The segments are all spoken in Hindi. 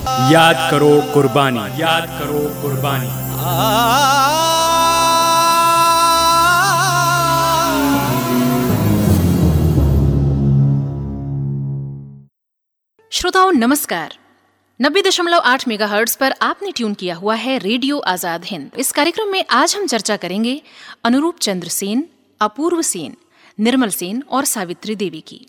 याद करो कुर्बानी। याद करो कुर्बानी। श्रोताओं नमस्कार। नब्बे दशमलव आठ मेगा पर आपने ट्यून किया हुआ है रेडियो आज़ाद हिंद। इस कार्यक्रम में आज हम चर्चा करेंगे अनुरूप चंद्र सेन अपूर्व सेन निर्मल सेन और सावित्री देवी की।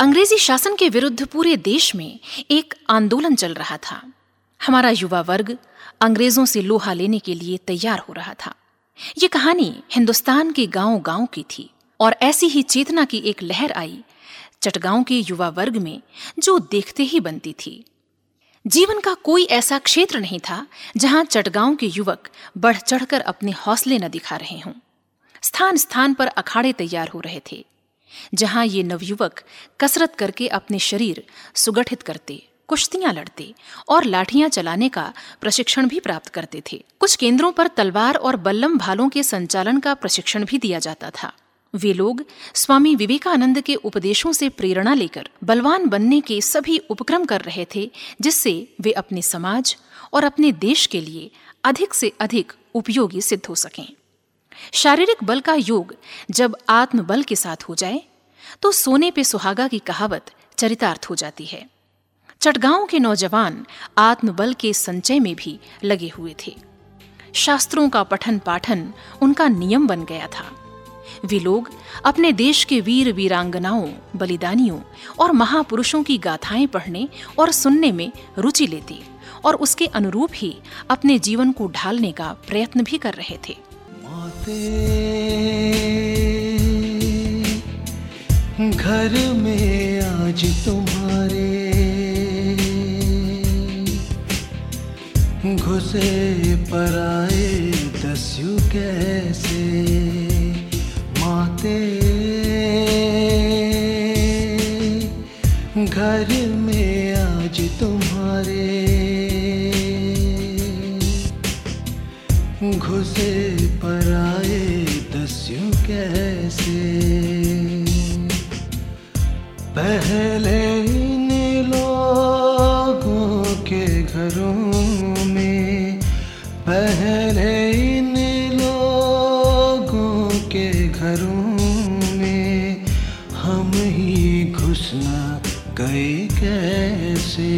अंग्रेज़ी शासन के विरुद्ध पूरे देश में एक आंदोलन चल रहा था। हमारा युवा वर्ग अंग्रेज़ों से लोहा लेने के लिए तैयार हो रहा था। ये कहानी हिंदुस्तान के गाँव गाँव की थी और ऐसी ही चेतना की एक लहर आई चटगांव के युवा वर्ग में जो देखते ही बनती थी। जीवन का कोई ऐसा क्षेत्र नहीं था जहाँ चटगांव के युवक बढ़ चढ़कर अपने हौसले न दिखा रहे हों। स्थान स्थान पर अखाड़े तैयार हो रहे थे। जहाँ ये नवयुवक कसरत करके अपने शरीर सुगठित करते, कुश्तियाँ लड़ते और लाठियाँ चलाने का प्रशिक्षण भी प्राप्त करते थे। कुछ केंद्रों पर तलवार और बल्लम भालों के संचालन का प्रशिक्षण भी दिया जाता था। वे लोग स्वामी विवेकानंद के उपदेशों से प्रेरणा लेकर बलवान बनने के सभी उपक्रम कर रहे थे, जिससे वे अपने समाज और अपने देश के लिए अधिक से अधिक उपयोगी सिद्ध हो सकें। शारीरिक बल का योग जब आत्मबल के साथ हो जाए तो सोने पे सुहागा की कहावत चरितार्थ हो जाती है। चटगांव के नौजवान आत्मबल के संचय में भी लगे हुए थे। शास्त्रों का पठन पाठन उनका नियम बन गया था। वे लोग अपने देश के वीर वीरांगनाओं, बलिदानियों और महापुरुषों की गाथाएँ पढ़ने और सुनने में रुचि लेते और उसके अनुरूप ही अपने जीवन को ढालने का प्रयत्न भी कर रहे थे। घर में आज तुम्हारे। घुसे पर आए दस्यु कैसे? माते। घर में आज तुम्हारे। घुसे पहले इन लोगों के घरों में, पहले इन लोगों के घरों में हम ही घुसना गए कैसे?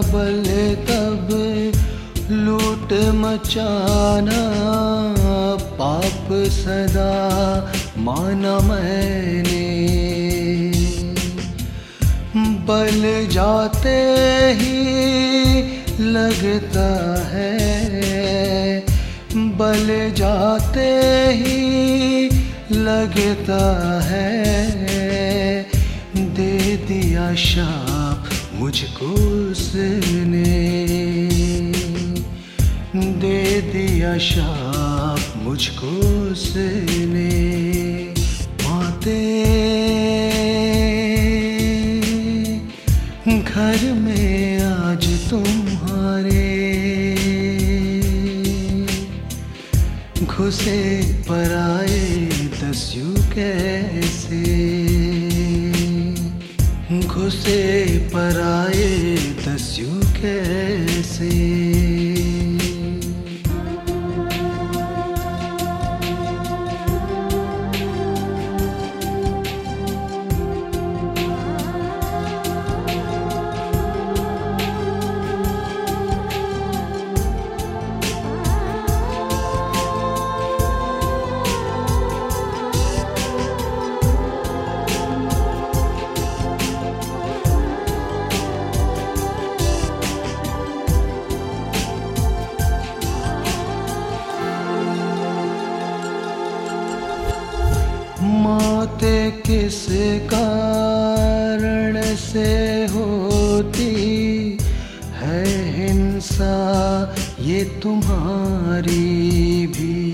बल तब लूट मचाना? पाप सदा माना मैंने। बल जाते ही लगता है। बल जाते ही लगता है। दे दिया शाप मुझको। उसने दे दिया शाप मुझको उसने। माते घर में आज तुम्हारे। घुसे पर आए दस्यु कैसे? घुसे पर आए कैसे किस कारण से होती है हिंसा? ये तुम्हारी भी।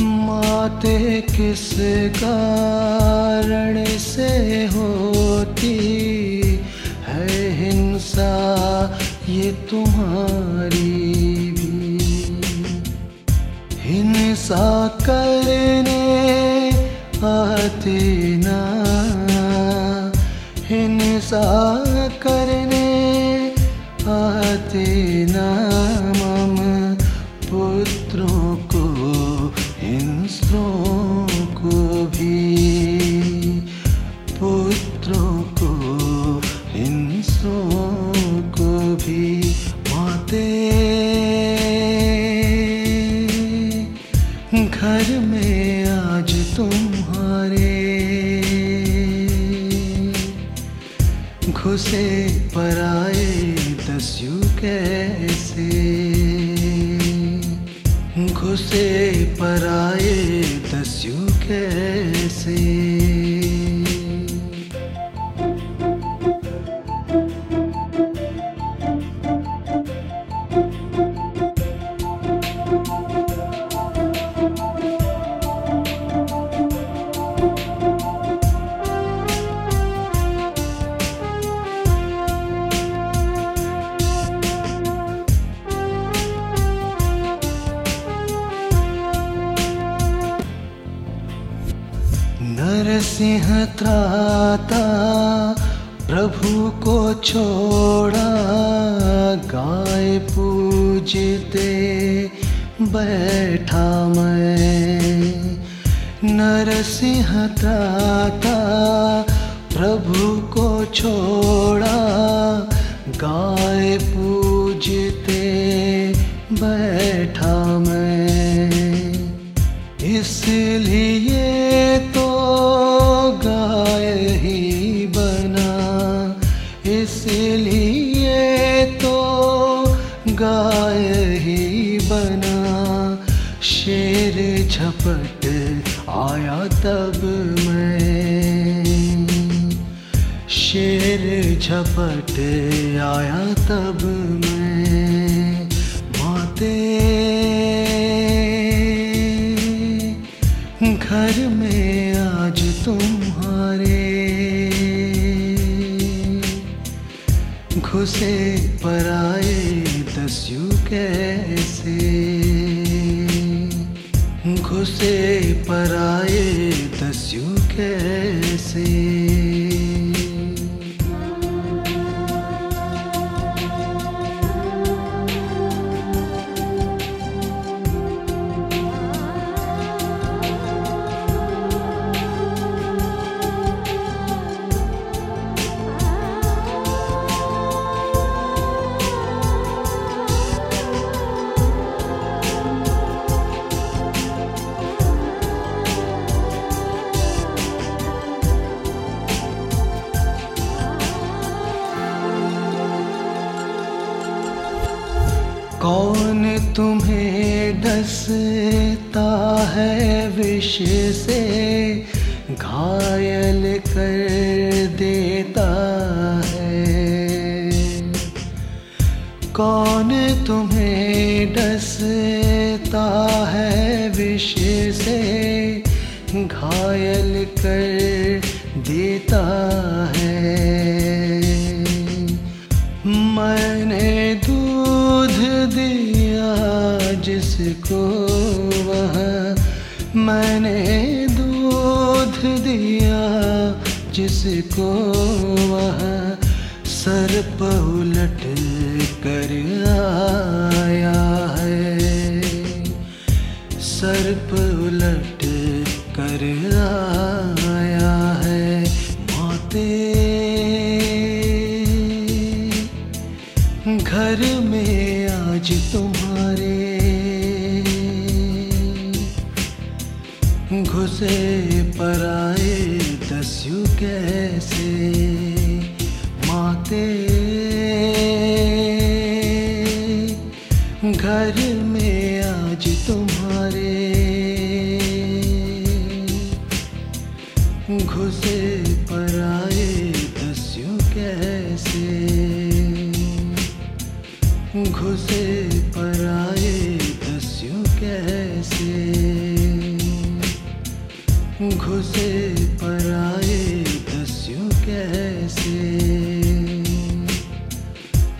माते किस कारण See. से पराए दस्यु कैसे? झपट आया तब मैं। नशे से घायल कर देता है। मैंने दूध दिया जिसको वह मैंने दूध दिया जिसको वह सर्प हो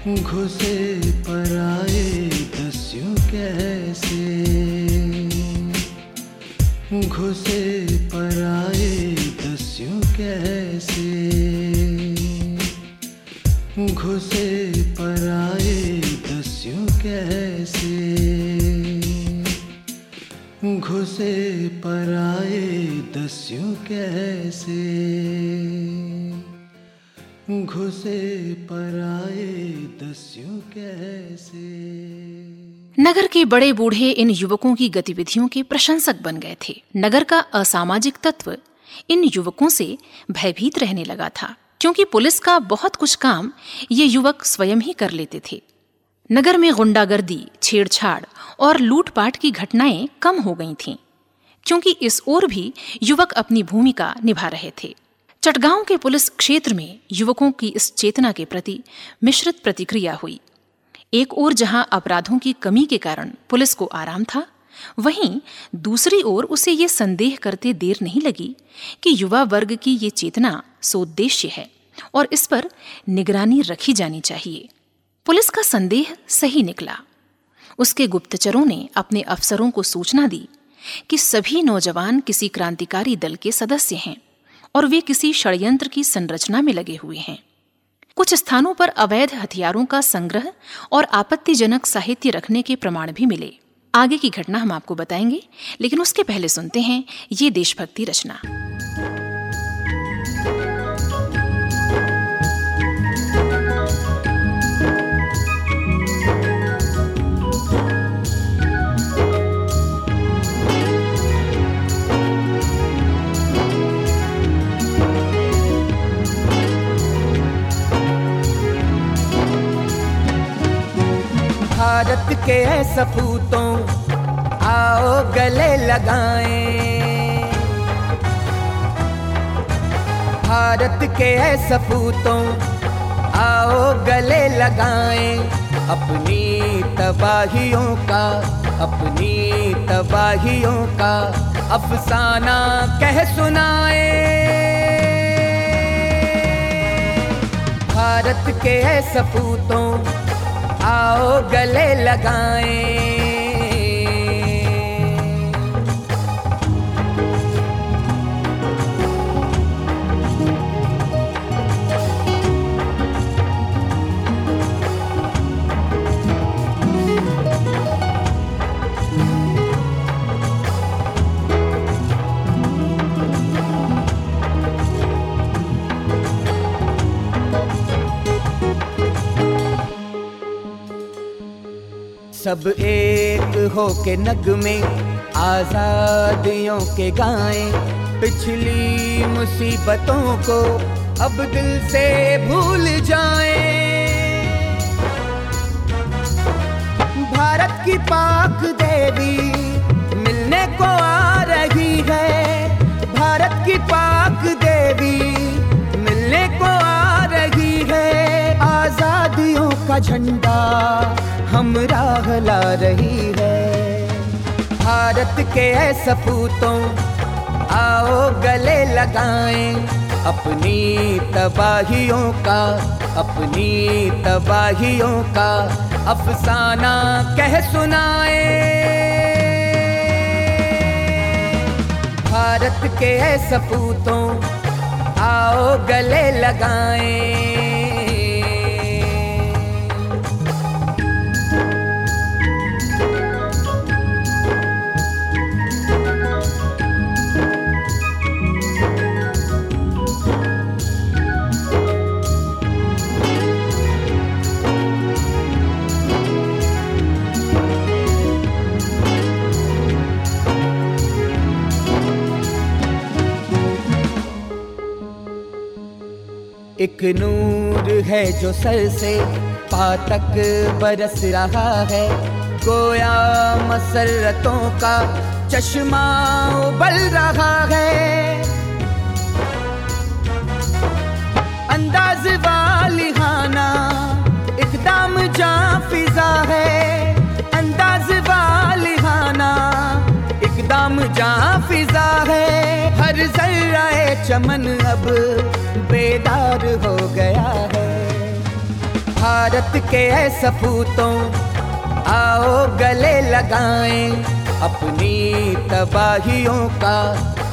ঘষে नगर के बड़े बूढ़े इन युवकों की गतिविधियों के प्रशंसक बन गए थे। नगर का असामाजिक तत्व इन युवकों से भयभीत रहने लगा था, क्योंकि पुलिस का बहुत कुछ काम ये युवक स्वयं ही कर लेते थे। नगर में गुंडागर्दी, छेड़छाड़ और लूटपाट की घटनाएँ कम हो गई थीं, क्योंकि इस ओर भी युवक अपनी भूमिका निभा रहे थे। चटगांव के पुलिस क्षेत्र में युवकों की इस चेतना के प्रति मिश्रित प्रतिक्रिया हुई। एक ओर जहाँ अपराधों की कमी के कारण पुलिस को आराम था, वहीं दूसरी ओर उसे ये संदेह करते देर नहीं लगी कि युवा वर्ग की ये चेतना सोद्देश्य है और इस पर निगरानी रखी जानी चाहिए। पुलिस का संदेह सही निकला। उसके गुप्तचरों ने अपने अफसरों को सूचना दी कि सभी नौजवान किसी क्रांतिकारी दल के सदस्य हैं और वे किसी षड्यंत्र की संरचना में लगे हुए हैं। कुछ स्थानों पर अवैध हथियारों का संग्रह और आपत्तिजनक साहित्य रखने के प्रमाण भी मिले। आगे की घटना हम आपको बताएँगे, लेकिन उसके पहले सुनते हैं ये देशभक्ति रचना। भारत के सपूतों, आओ गले लगाएँ। भारत के है सपूतों, आओ गले लगाएँ। अपनी तबाहियों का, अपनी तबाहियों का अफसाना कह सुनाए। भारत के है सपूतों आओ गले लगाएँ। सब एक हो के नग में आजादियों के गाएँ। पिछली मुसीबतों को अब दिल से भूल जाएँ। भारत की पाक देवी मिलने को आ रही है। भारत की पाक देवी मिलने को आ रही है। आजादियों का झंडा हम राह ला रही है। भारत के है सपूतों आओ गले लगाएँ अपनी तबाहियों का, अपनी तबाहियों का अफसाना कह सुनाए। भारत के है सपूतों आओ गले लगाएँ एक नूर है जो सर से पातक बरस रहा है। गोया मसरतों का चश्मा उबल रहा है। अंदाज वालिहाना एकदम जा फिजा है। अंदाज वालिहाना एकदम जा फिजा है। हर जर्रा चमन अब बेदार हो गया है। भारत के सपूतों आओ गले लगाएँ अपनी तबाहियों का,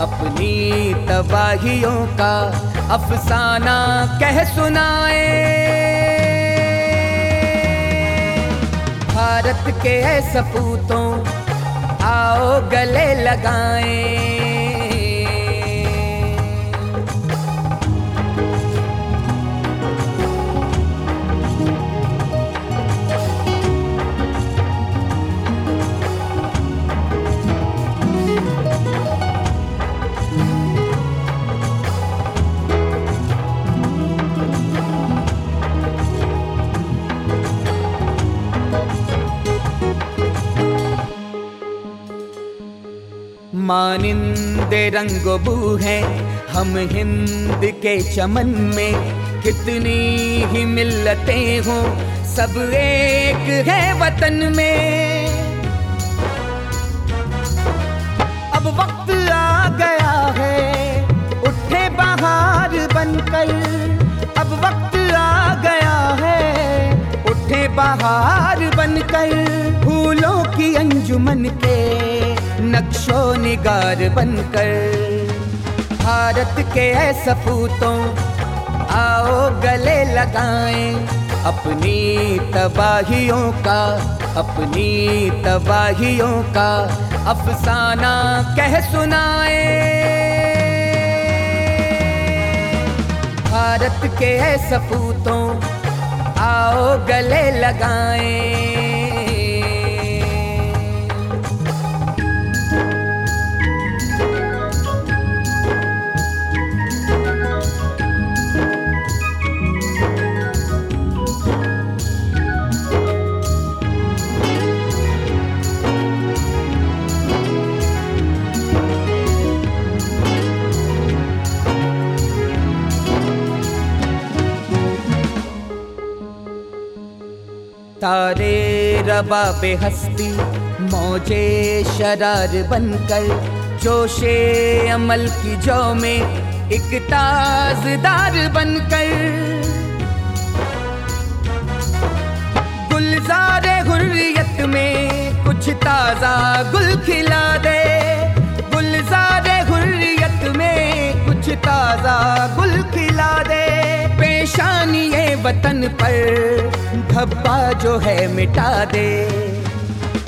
अपनी तबाहियों का अफसाना कह सुनाए। भारत के सपूतों आओ गले लगाएँ मानिंद रंग बू हैं हम हिंद के चमन में कितनी ही मिलते हो, सब एक है वतन में। अब वक्त आ गया है, उठे बाहर बनकर। अब वक्त आ गया है, उठे बाहर बनकर, फूलों की अंजुमन के। नक्शो निगार बनकर भारत के सपूतों आओ गले लगाएँ अपनी तबाहियों का, अपनी तबाहियों का अफसाना कह सुनाए। भारत के सपूतों आओ गले लगाएँ तारे रबा बेहस्ती, मौजे शरार बनकर, जोशे अमल की जो में एक ताजदार बनकर। गुलजार हुर्रियत में कुछ ताज़ा गुल खिला दे, गुलजार हुर्रियत में कुछ ताज़ा गुल पेशानी वतन पर। धब्बा जो है मिटा दे।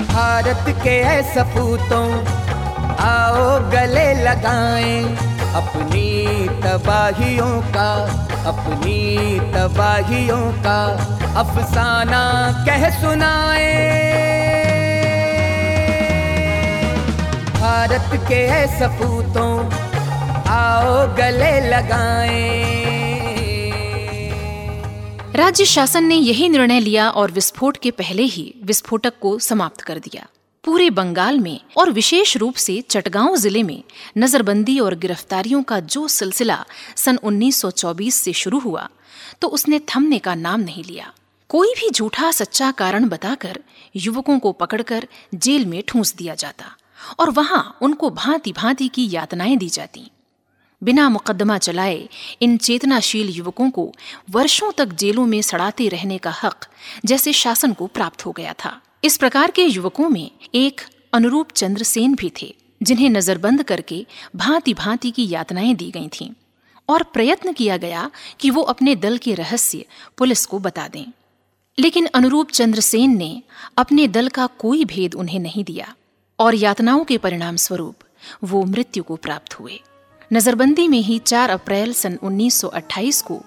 भारत के है सपूतों आओ गले लगाएँ। अपनी तबाहियों का, अपनी तबाहियों का अफसाना कह सुनाए। भारत के है सपूतों आओ गले लगाएँ। राज्य शासन ने यही निर्णय लिया और विस्फोट के पहले ही विस्फोटक को समाप्त कर दिया। पूरे बंगाल में और विशेष रूप से चटगांव ज़िले में नजरबंदी और गिरफ्तारियों का जो सिलसिला सन 1924 से शुरू हुआ तो उसने थमने का नाम नहीं लिया। कोई भी झूठा सच्चा कारण बताकर युवकों को पकड़कर जेल में ठूंस दिया जाता और वहाँ उनको भांति भांति की यातनाएँ दी जाती। बिना मुकदमा चलाए इन चेतनाशील युवकों को वर्षों तक जेलों में सड़ाते रहने का हक जैसे शासन को प्राप्त हो गया था। इस प्रकार के युवकों में एक अनुरूप चंद्र सेन भी थे, जिन्हें नजरबंद करके भांति भांति की यातनाएँ दी गई थीं और प्रयत्न किया गया कि वो अपने दल के रहस्य पुलिस को बता दें। लेकिन अनुरूप चंद्र सेन ने अपने दल का कोई भेद उन्हें नहीं दिया और यातनाओं के परिणाम स्वरूप वो मृत्यु को प्राप्त हुए। नजरबंदी में ही 4 अप्रैल सन 1928 को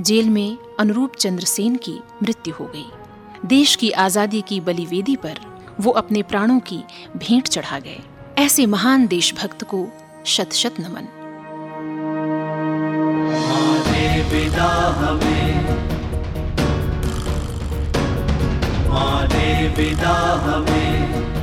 जेल में अनुरूप चंद्र सेन की मृत्यु हो गई। देश की आज़ादी की बलिवेदी पर वो अपने प्राणों की भेंट चढ़ा गए। ऐसे महान देशभक्त को शत शत नमन विदा हमें विदा हम।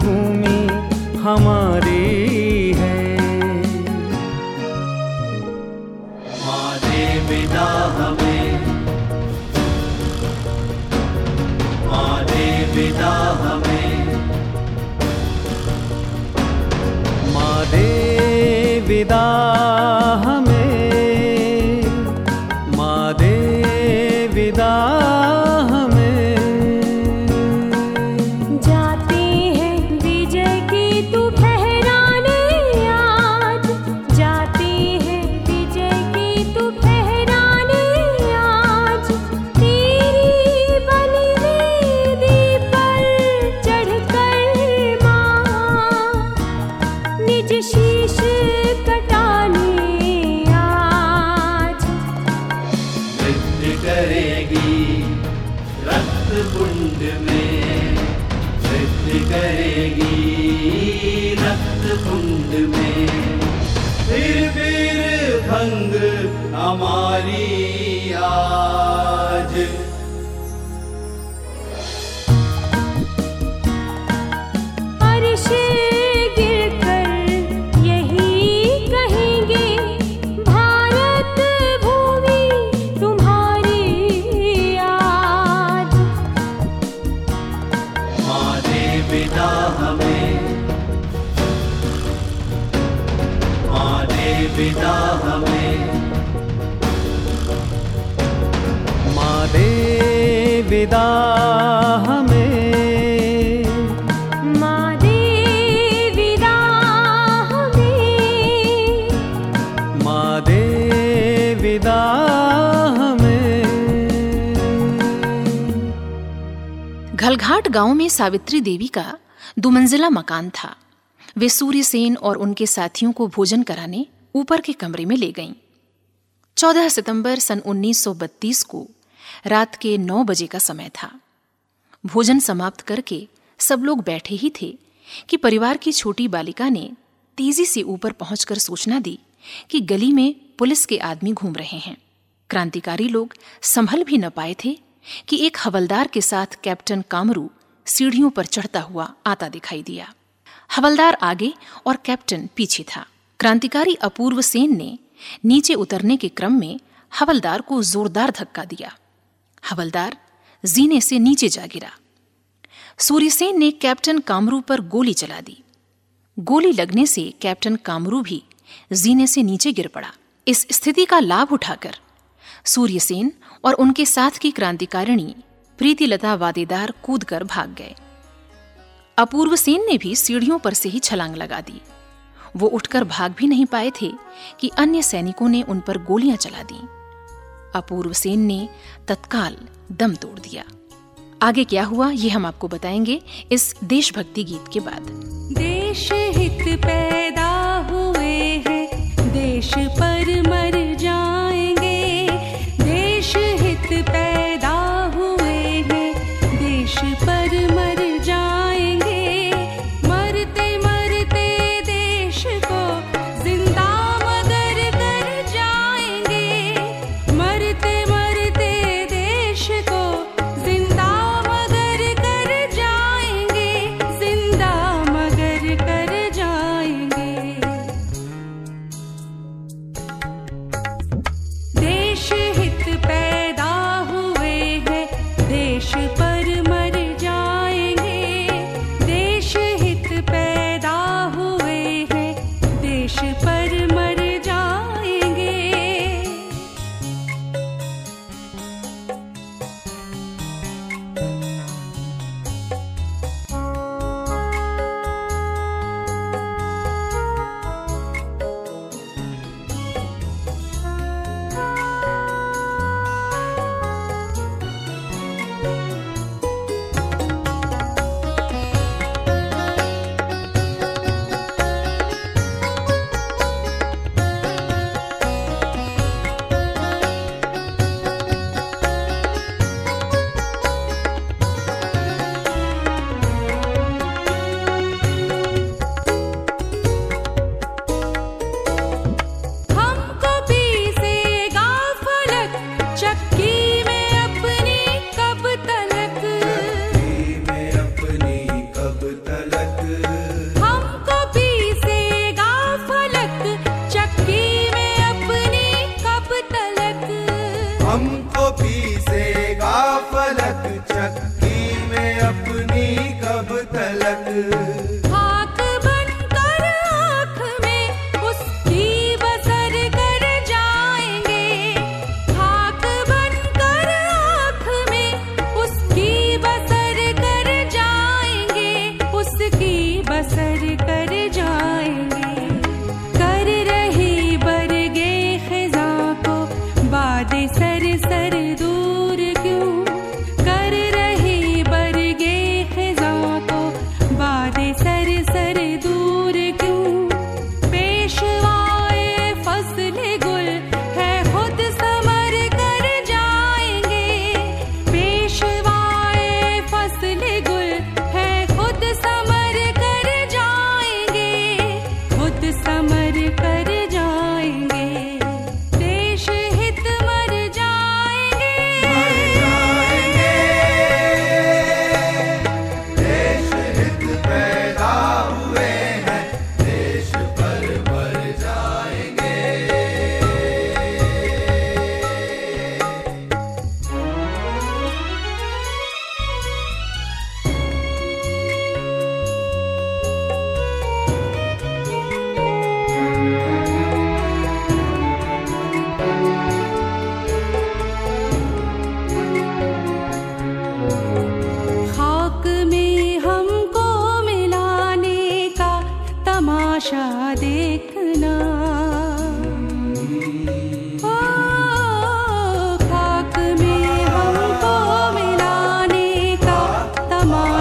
भूमि हमारी है। माँ बिना हमें माँ बिना हमें माँ ने विदा हमें गाँव में सावित्री देवी का दुमंजिला मकान था। वे सूर्य सेन और उनके साथियों को भोजन कराने ऊपर के कमरे में ले गईं। 14 सितंबर सन 1932 को रात के नौ बजे का समय था। भोजन समाप्त करके सब लोग बैठे ही थे कि परिवार की छोटी बालिका ने तेज़ी से ऊपर पहुंचकर सूचना दी कि गली में पुलिस के आदमी घूम रहे हैं। क्रांतिकारी लोग संभल भी न पाए थे कि एक हवलदार के साथ कैप्टन कामरू सीढ़ियों पर चढ़ता हुआ आता दिखाई दिया। हवलदार आगे और कैप्टन पीछे था। क्रांतिकारी अपूर्व सेन ने नीचे उतरने के क्रम में हवलदार को जोरदार धक्का दिया। हवलदार जीने से नीचे जा गिरा। सूर्यसेन ने कैप्टन कामरू पर गोली चला दी। गोली लगने से कैप्टन कामरू भी जीने से नीचे गिर पड़ा। इस स्थिति का लाभ उठाकर सूर्यसेन और उनके साथ की क्रांतिकारिणी प्रीतिलता वादेदार कूदकर भाग गए। अपूर्व सेन ने भी सीढ़ियों पर से ही छलांग लगा दी। वो उठकर भाग भी नहीं पाए थे कि अन्य सैनिकों ने उन पर गोलियाँ चला दी। अपूर्व सेन ने तत्काल दम तोड़ दिया। आगे क्या हुआ, ये हम आपको बताएँगे इस देशभक्ति गीत के बाद। देश हित पैदा हुए हैं, देश पर मर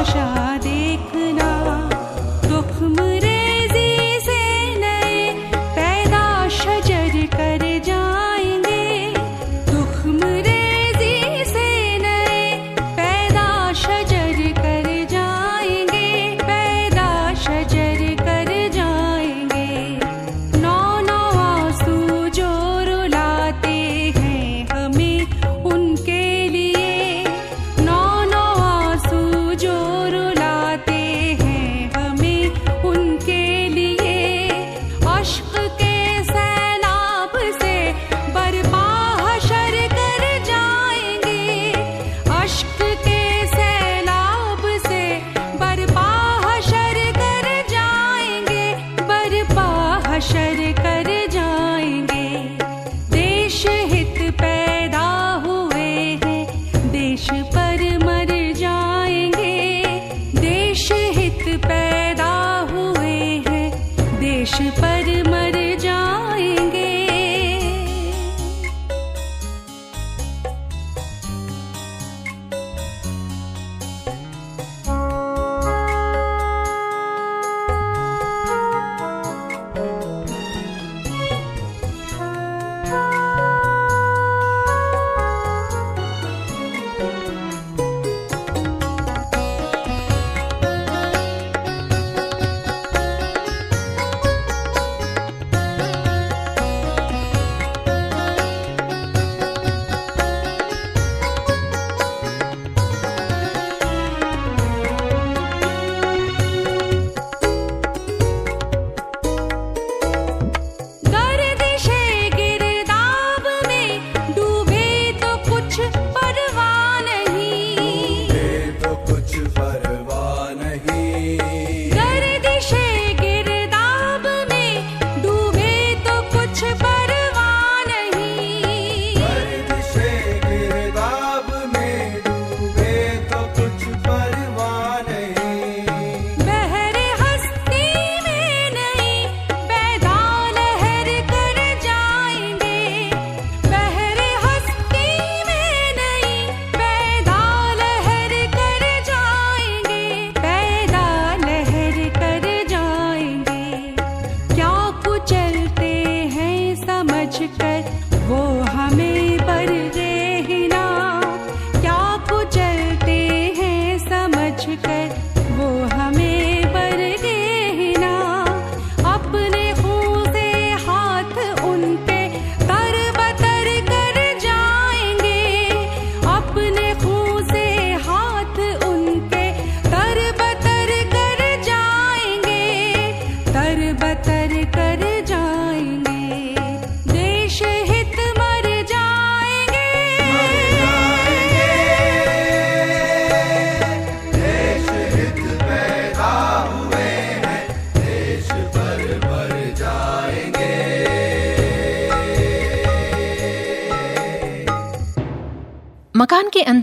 आशा देखना।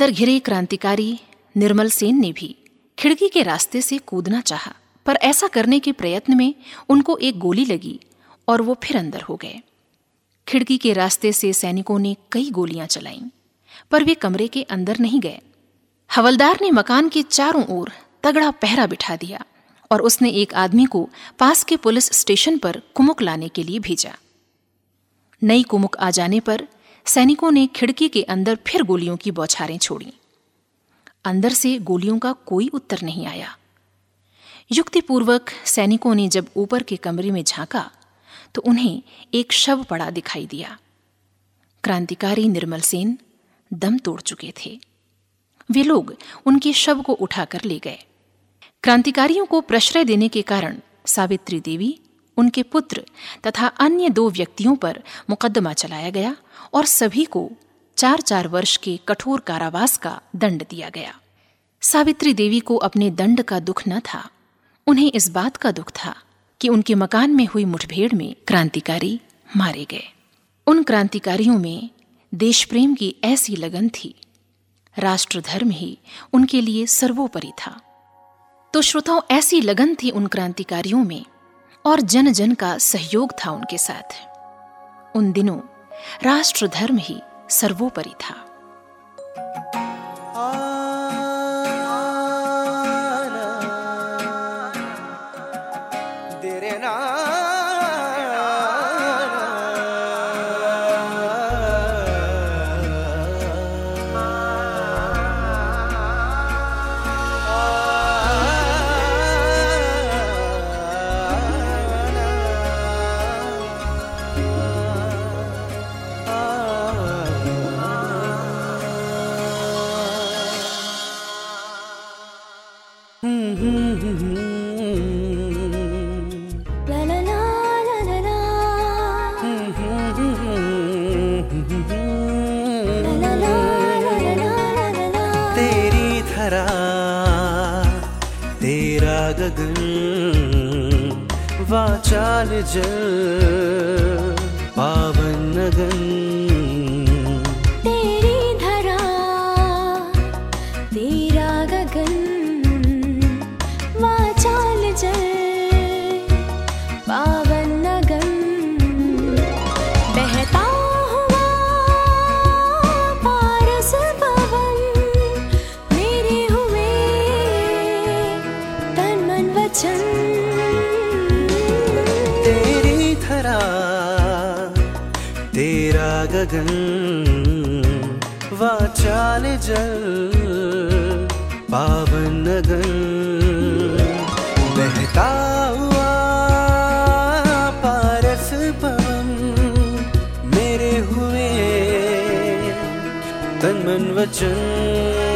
अंदर घिरे क्रांतिकारी निर्मल सेन ने भी खिड़की के रास्ते से कूदना चाहा, पर ऐसा करने के प्रयत्न में उनको एक गोली लगी और वो फिर अंदर हो गए। खिड़की के रास्ते से सैनिकों ने कई गोलियाँ चलाईं, पर वे कमरे के अंदर नहीं गए। हवलदार ने मकान के चारों ओर तगड़ा पहरा बिठा दिया और उसने एक आदमी को पास के पुलिस स्टेशन पर कुमुक लाने के लिए भेजा। नई कुमुक आ जाने पर सैनिकों ने खिड़की के अंदर फिर गोलियों की बौछारें छोड़ी। अंदर से गोलियों का कोई उत्तर नहीं आया। युक्तिपूर्वक सैनिकों ने जब ऊपर के कमरे में झांका तो उन्हें एक शव पड़ा दिखाई दिया। क्रांतिकारी निर्मल सेन दम तोड़ चुके थे। वे लोग उनके शव को उठाकर ले गए। क्रांतिकारियों को प्रश्रय देने के कारण सावित्री देवी उनके पुत्र तथा अन्य दो व्यक्तियों पर मुकदमा चलाया गया और सभी को चार चार वर्ष के कठोर कारावास का दंड दिया गया। सावित्री देवी को अपने दंड का दुख न था, उन्हें इस बात का दुख था कि उनके मकान में हुई मुठभेड़ में क्रांतिकारी मारे गए। उन क्रांतिकारियों में देश प्रेम की ऐसी लगन थी। राष्ट्र धर्म ही उनके लिए सर्वोपरि था। तो श्रोताओं, ऐसी लगन थी उन क्रांतिकारियों में और जन जन का सहयोग था उनके साथ। उन दिनों राष्ट्रधर्म ही सर्वोपरि था। वाचाल जल पावन जल पावन नगर बहता हुआ पारस पवन मेरे हुए तन मन वचन।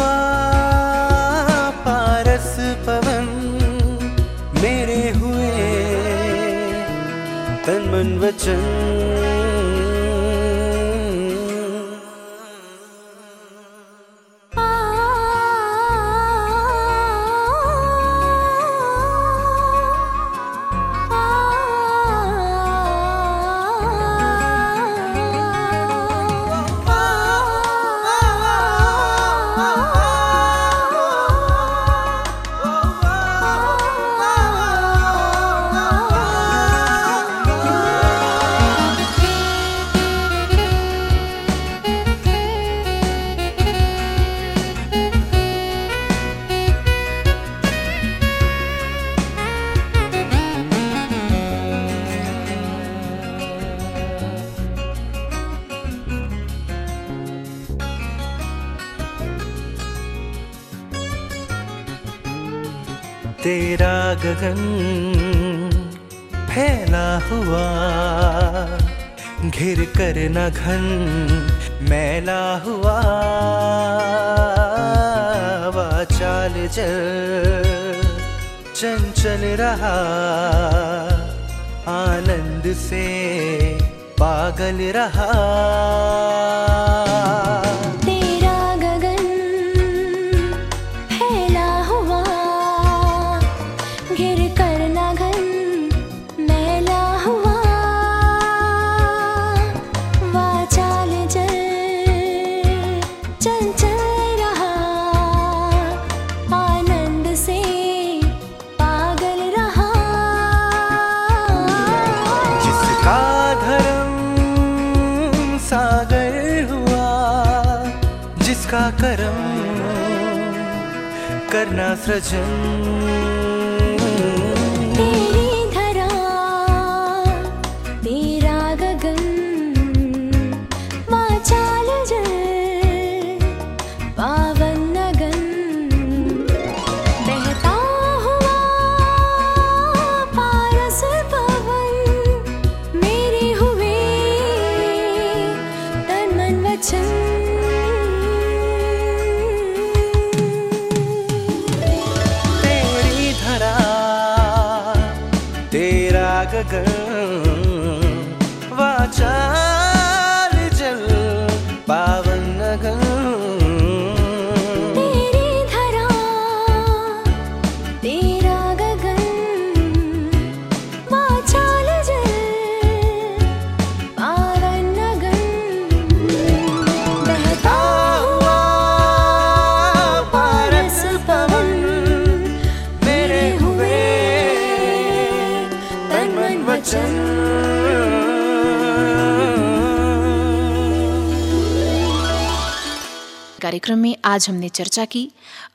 तन मन वचन तेरा गगन फैला हुआ, घिर कर न घन मैला हुआ। वाचाल जल, चंचल रहा, आनंद से पागल रहा। करना सृजन आज हमने चर्चा की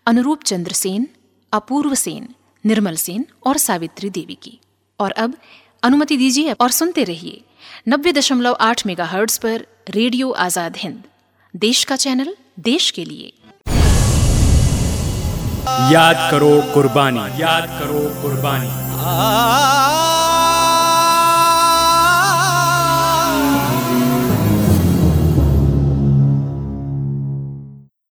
अनुरूप चंद्र सेन, अपूर्व सेन, निर्मल सेन और सावित्री देवी की। और अब अनुमति दीजिए और सुनते रहिए नब्बे दशमलव आठ मेगा हर्ट्स पर रेडियो आज़ाद हिंद, देश का चैनल, देश के लिए। याद करो कुर्बानी। याद करो कुर्बानी।